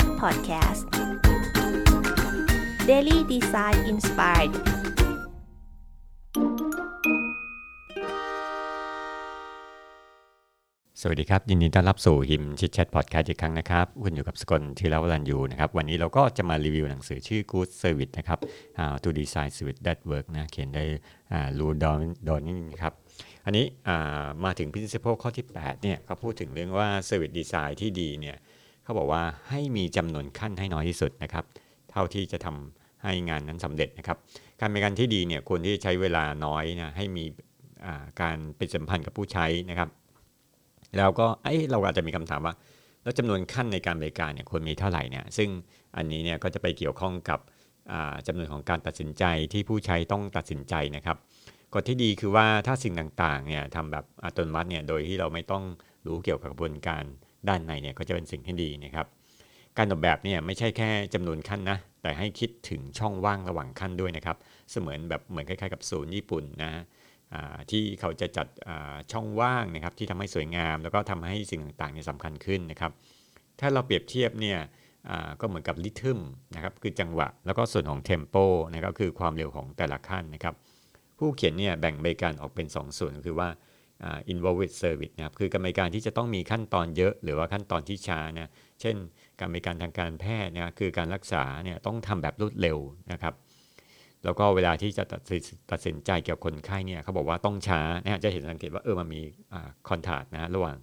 a c Podcast Daily Design Inspired สวัสดีครับ ยินดีต้อนรับสู่หิมชิดแชทพอดแคสต์อีกครั้งนะครับ คุณอยู่กับสกลทีละวรันยูนะครับ วันนี้เราก็จะมารีวิวหนังสือชื่อ Good Service นะครับ How to Design Service That Work นะ เขียนได้รูดอนดอนนี่ครับอันนี้มาถึง principle ข้อที่ 8 เนี่ยเขาพูดถึงเรื่องว่า Service Design ที่ดีเนี่ย เขาบอกว่าให้มีจำนวนขั้นให้น้อยที่สุดนะครับ เท่าที่จะทำให้งานนั้นสำเร็จนะครับ การเป็นการที่ดีเนี่ยควรที่จะใช้เวลาน้อยนะให้มีการเป็นสัมพันธ์กับผู้ใช้นะครับ แล้วก็ไอ้เราอาจจะมีคำถามว่า แล้วจำนวนขั้นในการบริการเนี่ยควรมีเท่าไหร่เนี่ยซึ่งอันนี้เนี่ยก็จะไปเกี่ยวข้องกับจำนวนของการตัดสินใจที่ผู้ใช้ต้องตัดสินใจนะครับกฎที่ดีคือว่าถ้าสิ่งต่างๆเนี่ยทำแบบอัตโนมัติเนี่ยโดยที่เราไม่ต้องรู้เกี่ยวกับกระบวนการ ด้านในเนี่ยก็จะเป็นสิ่งที่ดีนะครับ การออกแบบเนี่ยไม่ใช่แค่จำนวนขั้นนะ แต่ให้คิดถึงช่องว่างระหว่างขั้นด้วยนะครับ เสมือนแบบเหมือนคล้ายๆกับศูนย์ญี่ปุ่นนะที่เขาจะจัดช่องว่างนะครับที่ทำให้สวยงาม แล้วก็ทำให้สิ่งต่างๆเนี่ยสำคัญขึ้นนะครับ ถ้าเราเปรียบเทียบเนี่ยก็เหมือนกับริทึมนะครับคือจังหวะ แล้วก็ส่วนของเทมโปนะครับคือความเร็วของแต่ละขั้นนะครับ ผู้เขียนเนี่ยแบ่งบการออกเป็น 2 ส่วนคือว่า involved service นะครับคือกรบริการที่จะต้องมีขั้นตอนเยอะ หรือว่าขั้นตอนที่ช้านะเช่น กรบริการทางการแพทย์นะคือการรักษาเนี่ยต้องทำแบบรวดเร็วนะครับแล้วก็เวลาที่จะตัดสินใจเกี่ยวกับคนไข้เนี่ยเขาบอกว่าต้องช้านะจะเห็นสังเกตว่าเออมันมีคอนทาร์นะระหว่าง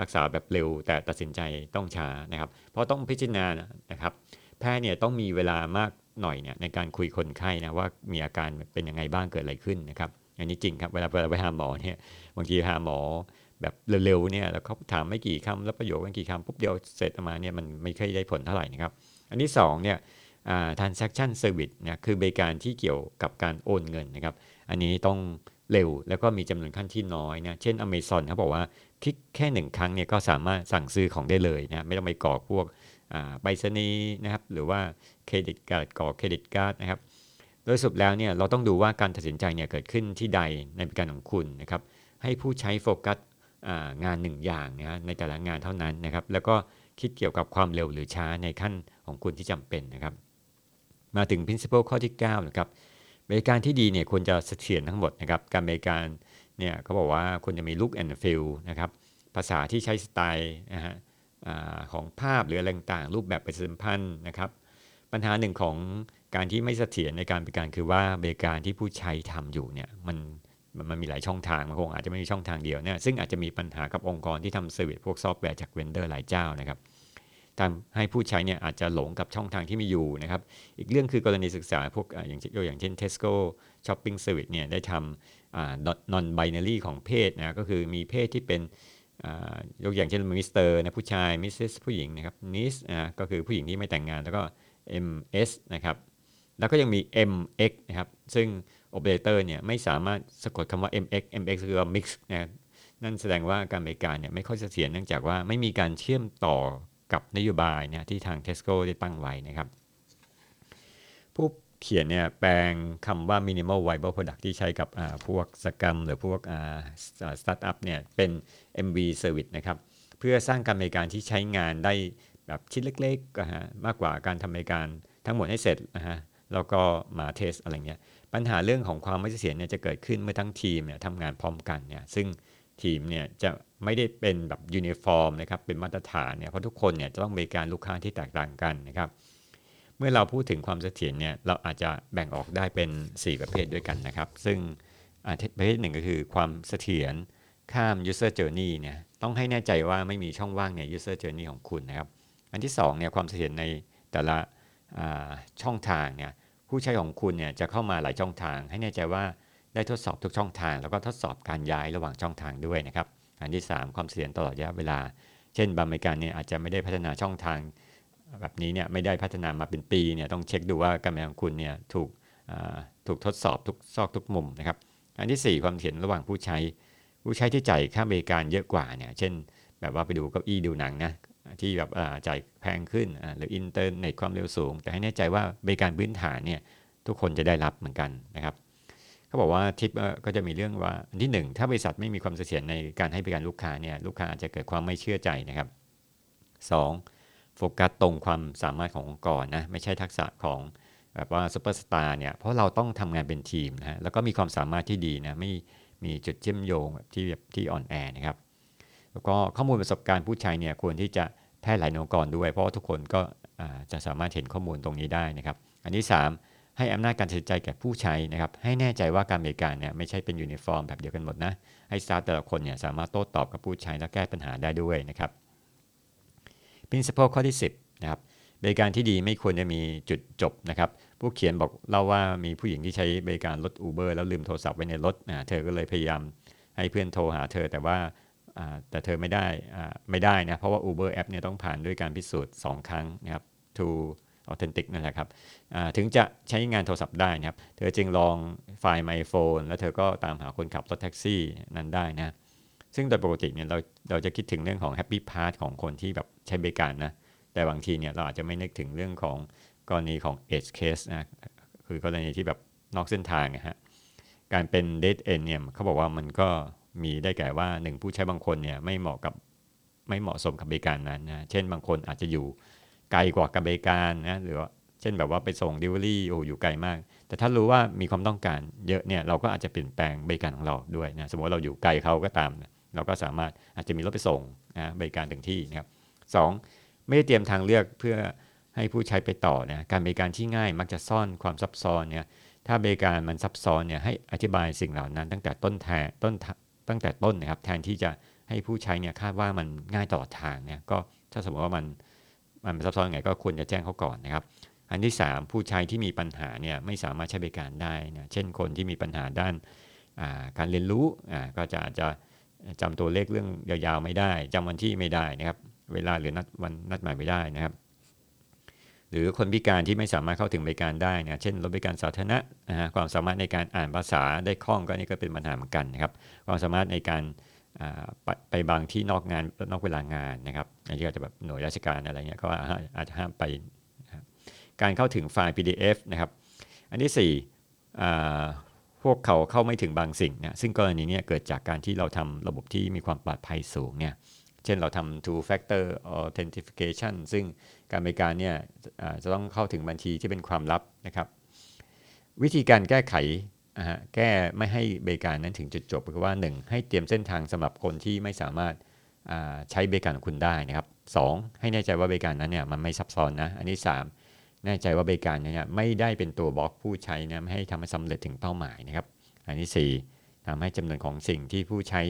รักษาแบบเร็วแต่ตัดสินใจต้องช้านะครับ เพราะต้องพิจารณานะครับ แพทย์เนี่ยต้องมีเวลามากหน่อยเนี่ยในการคุยคนไข้นะว่ามีอาการเป็นยังไงบ้างเกิดอะไรขึ้นนะครับ อันนี้จริงครับเวลาเวลาไปหาหมอเนี่ยบางทีหาหมอแบบเร็วๆเนี่ยแล้วเขาถามไม่กี่คำแล้วประโยคไม่กี่คำปุ๊บเดียวเสร็จออกมาเนี่ยมันไม่เคยได้ผลเท่าไหร่นะครับ อันที่2เนี่ย transaction service นะคือบริการที่เกี่ยวกับการโอนเงินนะครับ อันนี้ต้องเร็วแล้วก็มีจำนวนขั้นที่น้อยนะเช่น Amazon เขาบอกว่าคลิกแค่หนึ่งครั้งเนี่ยก็สามารถสั่งซื้อของได้เลยนะไม่ต้องไปกรอกพวกใบเสนีนะครับหรือว่าเครดิตการ์ดกรอกเครดิตการ์ดนะครับ โดยสุดแล้วเนี่ยเราต้องดูว่าการตัดสินใจเนี่ยเกิดขึ้นที่ใดในบริการของคุณนะครับให้ผู้ใช้โฟกัสงานหนึ่งอย่างนะในแต่ละงานเท่านั้นนะครับ แล้วก็คิดเกี่ยวกับความเร็วหรือช้าในขั้นของคุณที่จำเป็นนะครับ มาถึง principle ข้อที่9นะครับบริการที่ดีเนี่ยควรจะเสถียรทั้งหมดนะครับการบริการเนี่ยเขาบอกว่าควรจะมี look and feel นะครับภาษาที่ใช้สไตล์นะฮะของภาพหรืออะไรต่างๆรูปแบบประชาสัมพันธ์นะครับ ปัญหาหนึ่งของ การที่ไม่เสถียรในการบริการคือว่าบริการที่ผู้ใช้ทำอยู่เนี่ยมันมันมีหลายช่องทางมันคงอาจจะไม่มีช่องทางเดียวเนี่ยซึ่งอาจจะมีปัญหากับองค์กรที่ทำ service พวกซอฟต์แวร์จาก vendor หลายเจ้านะครับทำให้ผู้ใช้เนี่ยอาจจะหลงกับช่องทางที่มีอยู่นะครับอีกเรื่องคือกรณีศึกษาพวกอย่างอย่างเช่น Tesco Shopping Service เนี่ยได้ทำ non binary ของเพศนะก็คือมีเพศที่เป็นยกอย่างเช่นมิสเตอร์นะผู้ชาย Missis ผู้หญิงนะครับ Miss นะก็คือผู้หญิงที่ไม่แต่งงานแล้วก็ ms นะครับ แล้วก็ยังมี mx นะครับ ซึ่งโอเปอเรเตอร์เนี่ยไม่สามารถสะกดคำว่า mx mx คือว่า mix นะนั่นแสดงว่าการบริการเนี่ยไม่ค่อยเสถียรเนื่องจากว่าไม่มีการเชื่อมต่อกับนโยบายเนี่ยที่ทาง Tesco ได้ตั้งไว้นะครับ ผู้เขียนเนี่ยแปลงคำว่า minimal viable product ที่ใช้กับพวก Scrum หรือพวกสตาร์ทอัพเนี่ยเป็น MV service นะครับ เพื่อสร้างการบริการที่ใช้งานได้แบบชิ้นเล็กๆมากกว่าการทำบริการทั้งหมดให้เสร็จนะฮะ แล้วก็มา test อะไรเงี้ยปัญหาเรื่องของความไม่เสถียรเนี่ยจะเกิดขึ้นเมื่อทั้งทีมเนี่ยทำงานพร้อมกันเนี่ยซึ่งทีมเนี่ยจะไม่ได้เป็นแบบยูนิฟอร์มนะครับเป็นมาตรฐานเนี่ยเพราะทุกคนเนี่ยจะต้องบริการลูกค้าที่แตกต่างกันนะครับเมื่อเราพูดถึงความเสถียรเนี่ยเราอาจจะแบ่งออกได้เป็น 4 ประเภทด้วยกันนะครับ ซึ่งประเภทหนึ่งก็คือความเสถียรข้าม user journey เนี่ยต้องให้แน่ใจว่าไม่มีช่องว่างใน user journey ของคุณนะครับ อันที่2เนี่ยความเสถียรในแต่ละช่องทางเนี่ย ผู้ใช้ของคุณเนี่ยจะเข้ามาหลายช่องทาง ให้แน่ใจว่าได้ทดสอบทุกช่องทาง แล้วก็ทดสอบการย้ายระหว่างช่องทางด้วยนะครับ อันที่ 3 ความเสี่ยงตลอดระยะเวลา เช่น บางบริการเนี่ยอาจจะไม่ได้พัฒนาช่องทาง แบบนี้เนี่ยไม่ได้พัฒนามาเป็นปีเนี่ยต้องเช็คดูว่าการบริการของคุณเนี่ยถูกถูกทดสอบทุกซอกทุกมุมนะครับ อันที่ 4 ความเสี่ยงระหว่างผู้ใช้ ผู้ใช้ที่จ่ายค่าบริการเยอะกว่าเนี่ยเช่น แบบว่าไปดูเก้าอี้ดูหนังนะ ที่แบบจ่ายแพงขึ้นหรืออินเทอร์เน็ตความเร็วสูง แต่ให้แน่ใจว่าบริการพื้นฐานเนี่ยทุกคนจะได้รับเหมือนกันนะครับเขาบอกว่าทิปก็จะมีเรื่องว่าที่ 1 ถ้าบริษัทไม่มีความเสถียรในการให้บริการลูกค้าเนี่ยลูกค้าอาจจะเกิดความไม่เชื่อใจนะครับ 2. โฟกัสตรงความสามารถขององค์กรนะไม่ใช่ทักษะของแบบว่าซูเปอร์สตาร์เนี่ยเพราะเราต้องทำงานเป็นทีมนะฮะแล้วก็มีความสามารถที่ดีนะไม่มีจุดเชื่อมโยงแบบที่แบบที่อ่อนแอนะครับ แล้วก็ข้อมูลประสบการณ์ผู้ใช้เนี่ยควรที่จะแพร่หลายองค์กรด้วย เพราะว่าทุกคนก็จะสามารถเห็นข้อมูลตรงนี้ได้นะครับ อันที่ 3 ให้อำนาจการตัดสินใจแก่ผู้ใช้นะครับ ให้แน่ใจว่าการบริการเนี่ยไม่ใช่เป็นยูนิฟอร์มแบบเดียวกันหมดนะ ให้สตาฟแต่ละคนเนี่ยสามารถโต้ตอบกับผู้ใช้และแก้ปัญหาได้ด้วยนะครับ principle ข้อที่ 10นะครับบริการที่ดีไม่ควรจะมีจุดจบนะครับ ผู้เขียนบอกเล่าว่ามีผู้หญิงที่ใช้บริการรถ Uber แล้วลืมโทรศัพท์ไว้ในรถเธอก็เลยพยายามให้เพื่อนโทรหาเธอแต่ว่า แต่เธอไม่ได้ไม่ได้นะเพราะว่า Uber App เนี่ยต้องผ่านด้วยการพิสูจน์ 2 ครั้งนะครับ to authentic นั่นแหละครับถึงจะใช้งานโทรศัพท์ได้นะครับ เธอจึงลองไฟล์ My Phone แล้วเธอก็ตามหาคนขับรถแท็กซี่นั้นได้นะซึ่งโดยปกติเนี่ยเราเราจะคิดถึงเรื่องของ Happy Part ของคนที่แบบใช้บริการนะแต่บางทีเนี่ยเราอาจจะไม่นึกถึงเรื่องของกรณีของ edge case นะคือกรณีที่แบบนอกเส้นทางนะฮะการเป็น dead end เนี่ยเขาบอกว่ามันก็ มีได้แก่ว่าหนึ่งผู้ใช้บางคนเนี่ยไม่เหมาะกับไม่เหมาะสมกับบริการนั้นนะเช่นบางคนอาจจะอยู่ไกลกว่ากับบริการนะหรือว่าเช่นแบบว่าไปส่ง delivery โอ้อยู่ไกลมาก แต่ถ้ารู้ว่ามีความต้องการเยอะเนี่ยเราก็อาจจะเปลี่ยนแปลงบริการของเราด้วยนะสมมติเราอยู่ไกลเขาก็ตามนะเราก็สามารถอาจจะมีรถไปส่งนะบริการถึงที่นะครับสองไม่ได้เตรียมทางเลือกเพื่อให้ผู้ใช้ไปต่อนะการบริการที่ง่ายมักจะซ่อนความซับซ้อนเนี่ยถ้าบริการมันซับซ้อนเนี่ยให้อธิบายสิ่งเหล่านั้นตั้งแต่ต้นแทนต้น ตั้งแต่ต้นนะครับ แทนที่จะให้ผู้ใช้เนี่ยคาดว่ามันง่ายตลอดทางเนี่ยก็ถ้าสมมติว่ามันมันซับซ้อนไงก็ควรจะแจ้งเขาก่อนนะครับ อันที่ 3 ผู้ใช้ที่มีปัญหาเนี่ยไม่สามารถใช้บริการได้นะเช่นคนที่มีปัญหาด้านการเรียนรู้ก็จะอาจจะจำตัวเลขเรื่องยาวๆไม่ได้จำวันที่ไม่ได้นะครับ เวลาหรือนัดวันนัดหมายไม่ได้นะครับ หรือคนพิการที่ไม่สามารถเข้าถึงบริการได้นะเช่นรถบริการสาธารณะนะฮะความสามารถในการอ่านภาษาได้คล่องก็นี่ก็เป็นปัญหาเหมือนกันนะครับ ความสามารถในการไปบางที่นอกงานนอกเวลางานนะครับอันนี้ก็จะแบบหน่วยราชการอะไรเงี้ยก็อาจจะห้ามไป การเข้าถึงไฟล์ PDF นะครับ อันที่4พวกเขาเข้าไม่ถึงบางสิ่งนะซึ่งกรณีนี้เกิดจากการที่เราทำระบบที่มีความปลอดภัยสูงเนี่ย เช่นเราทำ two factor authentication ซึ่งการบริการเนี่ยจะต้องเข้าถึงบัญชีที่เป็นความลับนะครับ วิธีการแก้ไขแก้ไม่ให้บริการนั้นถึงจุดจบคือว่า 1. ให้เตรียมเส้นทางสำหรับคนที่ไม่สามารถใช้บริการของคุณได้นะครับ 2. ให้แน่ใจว่าบริการนั้นเนี่ยมันไม่ซับซ้อนนะ อันที่3แน่ใจว่าบริการนี้ไม่ได้เป็นตัวบล็อกผู้ใช้นะไม่ให้ทำให้สำเร็จถึงเป้าหมายนะครับ อันที่4ทำให้จำนวนของสิ่งที่ผู้ใช้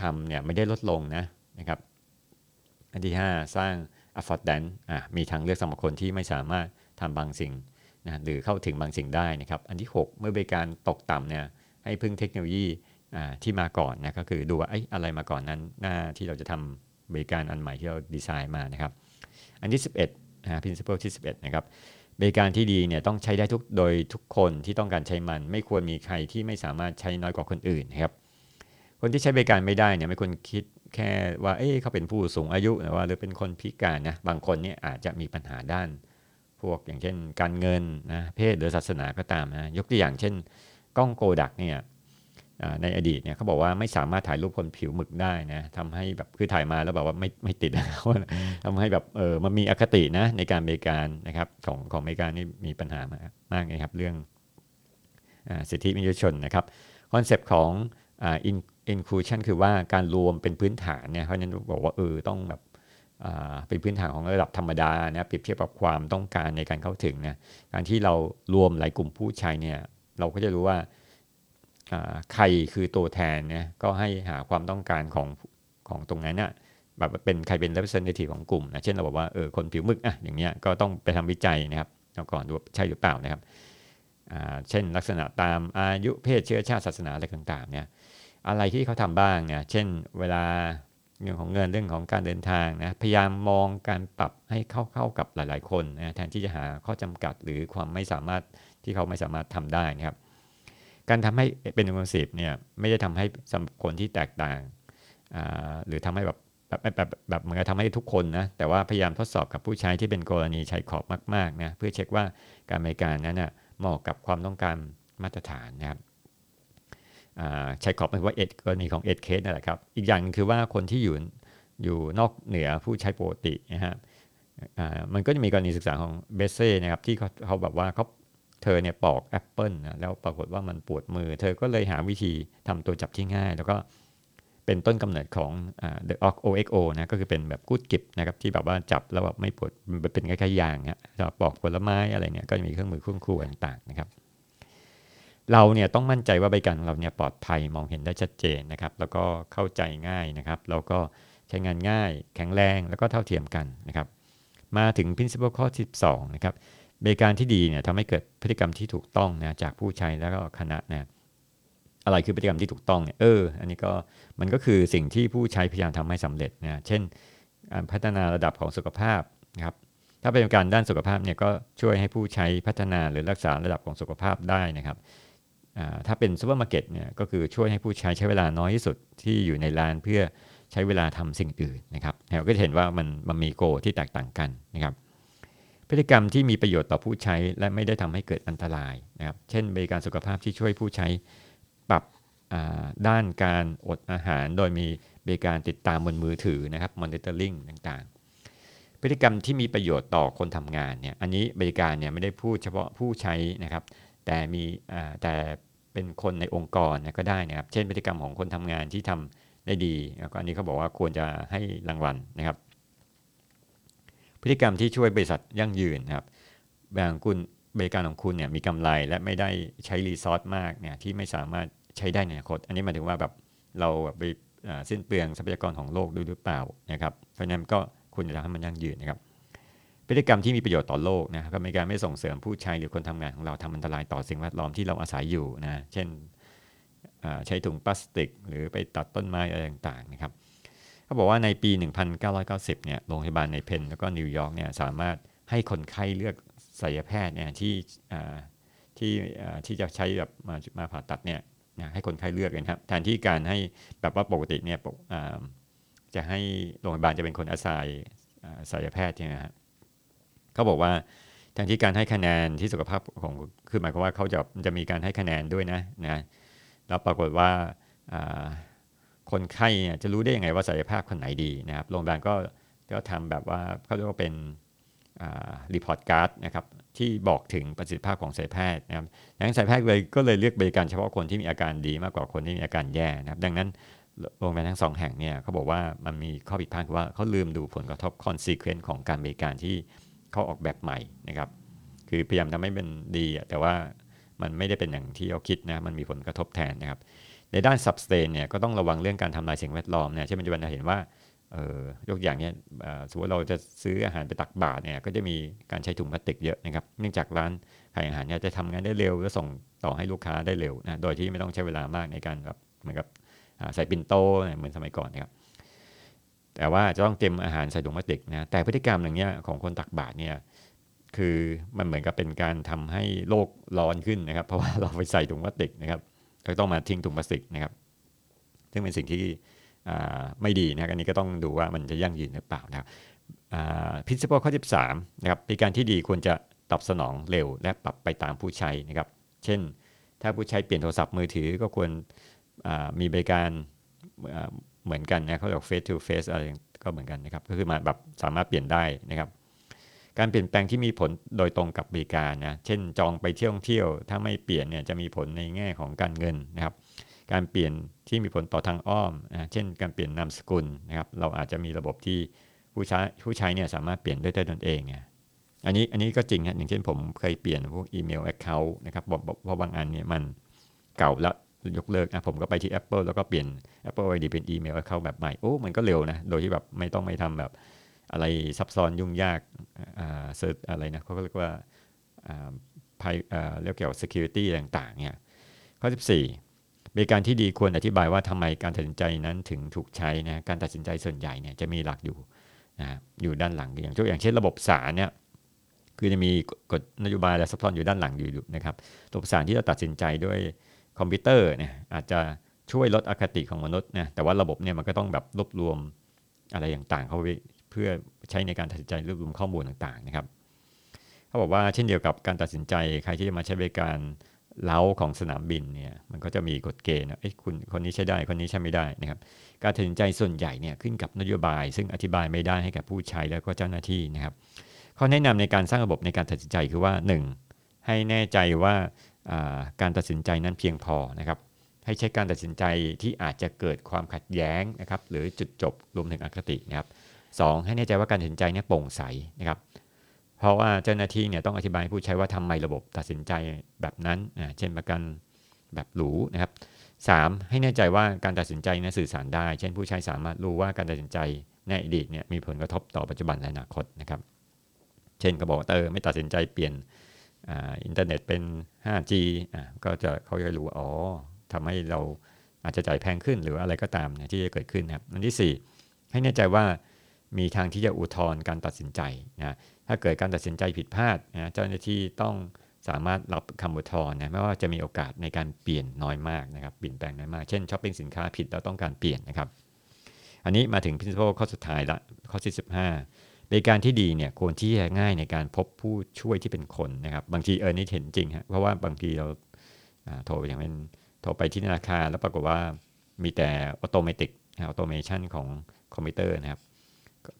ทำเนี่ยไม่ได้ลดลงนะ นะครับอันที่ 5 สร้าง affordance มีทางเลือกสำหรับคนที่ไม่สามารถทำบางสิ่งนะหรือเข้าถึงบางสิ่งได้นะครับ อันที่ 6 เมื่อบริการตกต่ำเนี่ยให้พึ่งเทคโนโลยีที่มาก่อนนะก็คือดูว่าไอ้อะไรมาก่อนนั้นหน้าที่เราจะทำบริการอันใหม่ที่เราดีไซน์มานะครับ อันที่ 11นะ principle ที่ 11 นะครับบริการที่ดีเนี่ยต้องใช้ได้ทุกโดยทุกคนที่ต้องการใช้มัน ไม่ควรมีใครที่ไม่สามารถใช้น้อยกว่าคนอื่นนะครับคนที่ใช้บริการไม่ได้เนี่ยไม่ควรคิด แค่ว่าเอ๊เขาเป็นผู้สูงอายุหรือว่าหรือเป็นคนพิการนะบางคนเนี่ยอาจจะมีปัญหาด้าน พวกอย่างเช่น การเงินนะเพศหรือศาสนาก็ตามนะยกตัวอย่างเช่น กล้องโกดักเนี่ยในอดีตเนี่ยเขาบอกว่าไม่สามารถถ่ายรูปคนผิวหมึกได้นะทำให้แบบคือถ่ายมาแล้วแบบว่าไม่ไม่ติดทำให้แบบเออมันมีอคตินะในการบริการนะครับของของบริการนี่มีปัญหามากมากนะครับเรื่องอสิทธิมนุษยชนนะครับconcept ของ อ่า inclusion คือว่าการรวมเป็นพื้นฐานเนี่ยเพราะนั้นบอกว่าเออต้องแบบเป็นพื้นฐานของระดับธรรมดานะเปรียบเทียบกับความต้องการในการเข้าถึงนะการที่เรารวมหลายกลุ่มผู้ใช้เนี่ยเราก็จะรู้ว่าใครคือตัวแทนเนี่ยก็ให้หาความต้องการของของตรงนั้นน่ะแบบเป็นใครเป็น representative ของกลุ่มนะเช่นเราบอกว่าเออคนผิวหมึกอะอย่างเงี้ยก็ต้องไปทำวิจัยนะครับก่อนดูใช่หรือเปล่านะครับเช่นลักษณะตามอายุเพศเชื้อชาติศาสนาอะไรต่างๆเนี่ย อะไรที่เขาทำบ้างเนี่ยเช่นเวลาเรื่องของเงินเรื่องของการเดินทางนะพยายามมองการปรับให้เข้าเข้ากับหลาย ๆ คนนะแทนที่จะหาข้อจำกัดหรือความไม่สามารถที่เขาไม่สามารถทำได้นะครับ การทำให้เป็นอินคลูซีฟเนี่ยไม่ได้ทำให้สคนที่แตกต่างหรือทำให้แบบแบบแบบแบบเหมือนกับทำให้ทุกคนนะแต่ว่าพยายามทดสอบกับผู้ใช้ที่เป็นกรณีใช้ขอบมากๆนะเพื่อเช็คว่าการบริการนั้นนะเหมาะกับความต้องการมาตรฐานนะครับ ใช้ขอบหมายว่า edge กรณีของ edge case นั่นแหละครับ อีกอย่างคือว่าคนที่อยู่อยู่นอกเหนือผู้ใช้ปกตินะฮะมันก็จะมีกรณีศึกษาของ Betsey นะครับที่เขาเขาแบบว่าเขาเธอเนี่ยปอกแอปเปิลนะแล้วปรากฏว่ามันปวดมือ เธอก็เลยหาวิธีทำตัวจับที่ง่าย แล้วก็เป็นต้นกำเนิดของอ่า The OXO นะก็คือเป็นแบบกูดกิบนะครับที่แบบว่าจับแล้วแบบไม่ปวดเป็นคล้ายๆยางฮะจะปอกผลไม้อะไรเนี่ยก็จะมีเครื่องมือเครื่องครัวต่างๆนะครับ เราเนี่ยต้องมั่นใจว่าใบกันเราเนี่ยปลอดภัยมองเห็นได้ชัดเจนนะครับ แล้วก็เข้าใจง่ายนะครับแล้วก็ใช้งานง่าย แข็งแรงแล้วก็เท่าเทียมกันนะครับ มาถึง principle ข้อที่12 นะครับบริการที่ดีเนี่ยทำให้เกิดพฤติกรรมที่ถูกต้องนะจากผู้ใช้แล้วก็คณะนะอะไรคือพฤติกรรมที่ถูกต้องเนี่ยเออ อันนี้ก็มันก็คือสิ่งที่ผู้ใช้พยายามทำให้สำเร็จนะเช่น พัฒนาระดับของสุขภาพนะครับถ้าเป็นการด้านสุขภาพเนี่ยก็ช่วยให้ผู้ใช้พัฒนาหรือรักษาระดับของสุขภาพได้นะครับ ถ้าเป็นซูเปอร์มาร์เก็ตเนี่ยก็คือช่วยให้ผู้ใช้ใช้เวลาน้อยที่สุดที่อยู่ในร้านเพื่อใช้เวลาทำสิ่งอื่นนะครับเราก็จะเห็นว่ามันมันมี goal ที่แตกต่างกันนะครับ พฤติกรรมที่มีประโยชน์ต่อผู้ใช้และไม่ได้ทำให้เกิดอันตรายนะครับ เช่น บริการสุขภาพที่ช่วยผู้ใช้ปรับด้านการอดอาหาร โดยมีบริการติดตามบนมือถือนะครับ monitoring ต่างๆ พฤติกรรมที่มีประโยชน์ต่อคนทำงานเนี่ย อันนี้บริการเนี่ยไม่ได้พูดเฉพาะผู้ใช้นะครับ แต่มีแต่ เป็นคนในองค์กรก็ได้นะครับ เช่นพฤติกรรมของคนทำงานที่ทำได้ดีแล้วก็อันนี้เขาบอกว่าควรจะให้รางวัลนะครับ พฤติกรรมที่ช่วยบริษัทยั่งยืนนะครับบางคุณบริการของคุณเนี่ยมีกำไรและไม่ได้ใช้รีซอสมากเนี่ยที่ไม่สามารถใช้ได้ในอนาคต อันนี้หมายถึงว่าแบบเราแบบไปสิ้นเปลืองทรัพยากรของโลกด้วยหรือเปล่านะครับเพราะฉะนั้นก็คุณจะทำให้มันยั่งยืนนะครับ พฤติกรรมที่มีประโยชน์ต่อโลกนะครับก็มีการไม่ส่งเสริมผู้ใช้หรือคนทำงานของเราทำอันตรายต่อสิ่งแวดล้อมที่เราอาศัยอยู่นะเช่นใช้ถุงพลาสติก หรือไปตัดต้นไม้อะไรต่างๆนะครับเขาบอกว่าในปี 1990 เนี่ยโรงพยาบาลใน Penn แล้วก็นิวยอร์กเนี่ยสามารถให้คนไข้เลือกศัลยแพทย์เนี่ยที่ที่ที่จะใช้แบบมามาผ่าตัดเนี่ยนะให้คนไข้เลือกกันครับแทนที่การให้แบบว่าปกติเนี่ยจะให้โรงพยาบาลจะเป็นคนอาศัยศัลยแพทย์เนี่ยนะฮะ เขาบอกว่าแทนที่การให้คะแนนที่สุขภาพของคือหมายความว่าเขาจะจะมีการให้คะแนนด้วยนะนะแล้วปรากฏว่าคนไข้เนี่ยจะรู้ได้ยังไงว่าศัลยแพทย์คนไหนดีนะครับโรงพยาบาลก็ก็ทำแบบว่าเขาเรียกว่าเป็นรีพอร์ตการ์ดนะครับที่บอกถึงประสิทธิภาพของศัลยแพทย์นะครับดังนั้นศัลยแพทย์เลยก็เลยเลือกบริการเฉพาะคนที่มีอาการดีมากกว่าคนที่มีอาการแย่นะครับ ดังนั้นโรงพยาบาลทั้งสองแห่งเนี่ยเขาบอกว่ามันมีข้อผิดพลาดคือว่าเขาลืมดูผลกระทบ consequence ของการบริการที่ เขาออกแบบใหม่นะครับ คือพยายามทำให้มันดี แต่ว่ามันไม่ได้เป็นอย่างที่เขาคิดนะมันมีผลกระทบแทนนะครับ ในด้าน substain เนี่ยก็ต้องระวังเรื่องการทำลายสิ่งแวดล้อมเนี่ยเช่นปัจจุบันเราเห็นว่าเออยกอย่างเนี้ยสมมติเราจะซื้ออาหารไปตักบาตรเนี่ยก็จะมีการใช้ถุงพลาสติกเยอะนะครับ เนื่องจากร้านขายอาหารเนี่ยจะทำงานได้เร็ว และส่งต่อให้ลูกค้าได้เร็วนะโดยที่ไม่ต้องใช้เวลามากในการแบบเหมือนกับใส่ปิ่นโต เหมือนสมัยก่อนนะครับ แต่ว่าจะต้องเตรียมอาหารใส่ถุงพลาสติกนะแต่พฤติกรรมอย่างเงี้ยของคนตักบาตรเนี่ยคือมันเหมือนกับเป็นการทำให้โลกร้อนขึ้นนะครับ เพราะว่าเราไปใส่ถุงพลาสติกนะครับก็ต้องมาทิ้งถุงพลาสติกนะครับ ซึ่งเป็นสิ่งที่ไม่ดีนะครับอันนี้ก็ต้องดูว่ามันจะยั่งยืนหรือเปล่านะครับพิซ principle ข้อ 13นะครับบริการที่ดีควรจะตอบสนองเร็ว และปรับไปตามผู้ใช้นะครับ เช่น ถ้าผู้ใช้เปลี่ยนโทรศัพท์มือถือก็ควรมีบริการ เหมือนกันนะเขาเรียก face to face อะไรก็เหมือนกันนะครับ ก็คือมาแบบสามารถเปลี่ยนได้นะครับ การเปลี่ยนแปลงที่มีผลโดยตรงกับบริการนะ เช่นจองไปเที่ยวเที่ยว ถ้าไม่เปลี่ยนเนี่ยจะมีผลในแง่ของการเงินนะครับ การเปลี่ยนที่มีผลต่อทางอ้อมนะเช่น การเปลี่ยนนามสกุลนะครับ เราอาจจะมีระบบที่ผู้ใช้ผู้ใช้เนี่ยสามารถเปลี่ยนได้ด้วยตนเองไงอันนี้อันนี้ก็จริงฮะอย่างเช่นผมเคยเปลี่ยนพวกอีเมล account นะครับเพราะบางอันเนี่ยมันเก่าแล้ว ยกเลิกนะผมก็ไปที่ Apple แล้วก็เปลี่ยน Apple ID เป็นอีเมลแอคเคาแบบใหม่โอ้มันก็เร็วนะโดยที่แบบไม่ต้องไม่ทำแบบอะไรซับซ้อนยุ่งยากอ่า search อะไรนะเขาก็เรียกว่าอ่าภายอ่าเรียกเกี่ยวกับ security ต่างๆเนี่ยข้อ 14 บริการที่ดีควรอธิบายว่าทำไมการตัดสินใจนั้นถึงถูกใช้นะการตัดสินใจส่วนใหญ่เนี่ยจะมีหลักอยู่นะอยู่ด้านหลังอย่างตัวอย่างเช่นระบบศาลเนี่ยคือจะมีกฎนโยบายและซับซ้อนอยู่ด้านหลังอยู่นะครับระบบสารที่เราตัดสินใจด้วย คอมพิวเตอร์เนี่ยอาจจะช่วยลดอคติของมนุษย์นะแต่ว่าระบบเนี่ยมันก็ต้องแบบรวบรวมอะไรต่างๆ เข้าไปเพื่อใช้ในการตัดสินใจรวบรวมข้อมูลต่างๆนะครับเขาบอกว่าเช่นเดียวกับการตัดสินใจใครที่จะมาใช้บริการเล้าของสนามบินเนี่ยมันก็จะมีกฎเกณฑ์นะเอ้ยคุณคนนี้ใช้ได้คนนี้ใช้ไม่ได้นะครับการตัดสินใจส่วนใหญ่เนี่ยขึ้นกับนโยบาย ซึ่งอธิบายไม่ได้ให้กับผู้ใช้แล้วก็เจ้าหน้าที่นะครับข้อแนะนำในการสร้างระบบในการตัดสินใจคือว่า 1. ให้แน่ใจว่า การตัดสินใจนั้นเพียงพอนะครับให้ใช้การตัดสินใจที่อาจจะเกิดความขัดแย้งนะครับหรือจุดจบรวมถึงอคตินะครับสให้แน่ใจว่าการตัดสินใจนี้โปร่งใสนะครับเพราะว่าเจ้าหน้าที่เนี่ยต้องอธิบายผู้ใช้ว่าทำไมระบบตัดสินใจแบบนั้นนะเช่นประกันแบบหรูนะครับ 3. ให้แน่ใจว่าการตัดสินใจนั้นสื่อสารได้ เช่นผู้ใช้สามารถรู้ว่าการตัดสินใจในอดีตเนี่ยมีผลกระทบต่อปัจจุบันและอนาคตนะครับ เช่นก็บอกเตออไม่ตัดสินใจเปลี่ยน อินเทอร์เน็ตเป็น 5G อ่าก็จะเขาจะรู้อ๋อทำให้เราอาจจะจ่ายแพงขึ้นหรืออะไรก็ตามนะที่จะเกิดขึ้นนะครับอันที่ 4 ให้แน่ใจว่ามีทางที่จะอุทธรณ์การตัดสินใจนะถ้าเกิดการตัดสินใจผิดพลาดนะเจ้าหน้าที่ต้องสามารถรับคำอุทธรณ์นะไม่ว่าจะมีโอกาสในการเปลี่ยนน้อยมากนะครับเปลี่ยนแปลงน้อยมาก เช่นช้อปปิ้งสินค้าผิดเราต้องการเปลี่ยนนะครับ อันนี้มาถึง principle ข้อสุดท้ายละข้อที่15 บริการที่ดีเนี่ยควรที่จะง่ายในการพบผู้ช่วยที่เป็นคนนะครับ บางทีเออนี่เห็นจริงฮะเพราะว่าบางทีเราโทรอย่างเป็นโทรไปที่ธนาคารแล้วปรากฏว่ามีแต่ automatic automation ของคอมพิวเตอร์นะครับ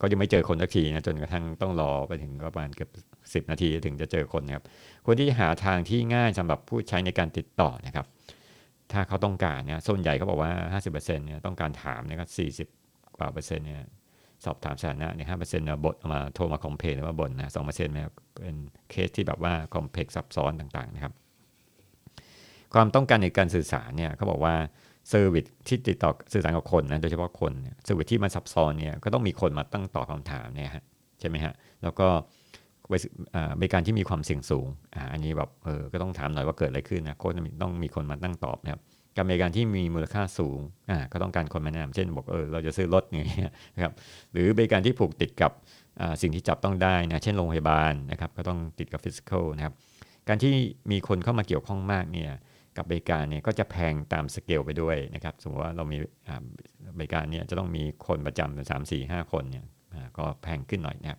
ก็ยังไม่เจอคนสักทีนะจนกระทั่งต้องรอไปถึงประมาณเกือบสิบนาทีถึงจะเจอคนนะครับคนที่หาทางที่ง่ายสำหรับผู้ใช้ในการติดต่อนะครับ ถ้าเขาต้องการเนี่ยส่วนใหญ่เขาบอกว่า 50%เนี่ยต้องการถามนะครับ40 กว่าเปอร์เซ็นต์เนี่ย สอบถามสถานะเนี่ยห้าเปอร์เซ็นต์บทมาโทรมา complain หรือว่าบ่นนะสองเปอร์เซ็นต์เนี่ยเป็นเคสที่แบบว่า complex ซับซ้อนต่างๆนะครับ ความต้องการในการสื่อสารเนี่ยเขาบอกว่า service ที่ติดต่อสื่อสารกับคนนะโดยเฉพาะคน service ที่มันซับซ้อนเนี่ยก็ต้องมีคนมาตั้งตอบคำถามเนี่ยฮะใช่ไหมฮะแล้วก็บริการที่มีความเสี่ยงสูงอ่าอันนี้แบบเออก็ต้องถามหน่อยว่าเกิดอะไรขึ้นนะโค้ดต้องมีคนมาตั้งตอบนะครับ การบริการที่มีมูลค่าสูงอ่าก็ต้องการคนมาแนะนำเช่นบอกเออเราจะซื้อรถอย่างเงี้ยนะครับหรือบริการที่ผูกติดกับสิ่งที่จับต้องได้นะเช่นโรงพยาบาลนะครับก็ต้องติดกับ physical นะครับการที่มีคนเข้ามาเกี่ยวข้องมากเนี่ยกับบริการเนี่ยก็จะแพงตามสเกลไปด้วยนะครับสมมติว่าเรามีบริการเนี่ยจะต้องมีคนประจำสามสี่ห้าคนเนี่ยก็แพงขึ้นหน่อยนะครับ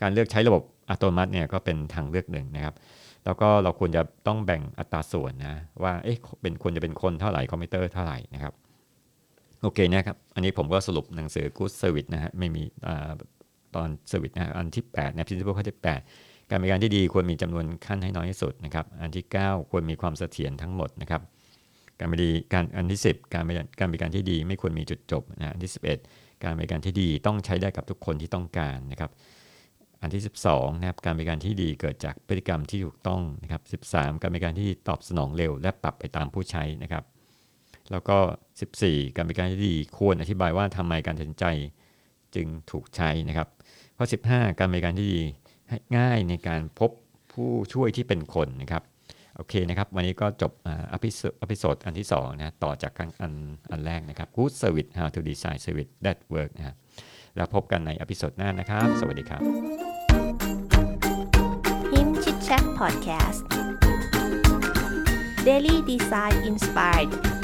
การเลือกใช้ระบบอัตโนมัติเนี่ยก็เป็นทางเลือกหนึ่งนะครับ แล้วก็เราควรจะต้องแบ่งอัตราส่วนนะว่าเอ๊ะเป็นควรจะเป็นคนเท่าไหร่คอมพิวเตอร์เท่าไหร่นะครับโอเคนะครับ อันนี้ผมก็สรุปหนังสือ Good Service นะฮะไม่มีตอน Service นะอันที่8นะ Principle ข้อที่ 8 การบริการที่ดีควรมีจำนวนขั้นให้น้อยที่สุดนะครับ อันที่ 9 ควรมีความเสถียรทั้งหมดนะครับ การบริการอันที่ 10 การบริการการบริการที่ดีไม่ควรมีจุดจบนะอันที่ 11 การบริการที่ดีต้องใช้ได้กับทุกคนที่ต้องการนะครับ อันที่ 12นะครับการบริการที่ดีเกิดจากพฤติกรรมที่ถูกต้องนะครับ13 การบริการที่ตอบสนองเร็ว และปรับไปตามผู้ใช้นะครับ แล้วก็ 14 การบริการที่ดีควรอธิบายว่าทำไมการตัดสินใจจึงถูกใช้นะครับข้อ15 การบริการที่ดีง่ายในการพบผู้ช่วยที่เป็นคนนะครับโอเคนะครับ วันนี้ก็จบepisode อันที่2นะต่อจากอันอันแรกนะครับ Good Service How to Design Service That Work นะแล้วพบกันใน episode หน้านะครับ สวัสดีครับ Him Chit Chat Podcast Daily Design Inspired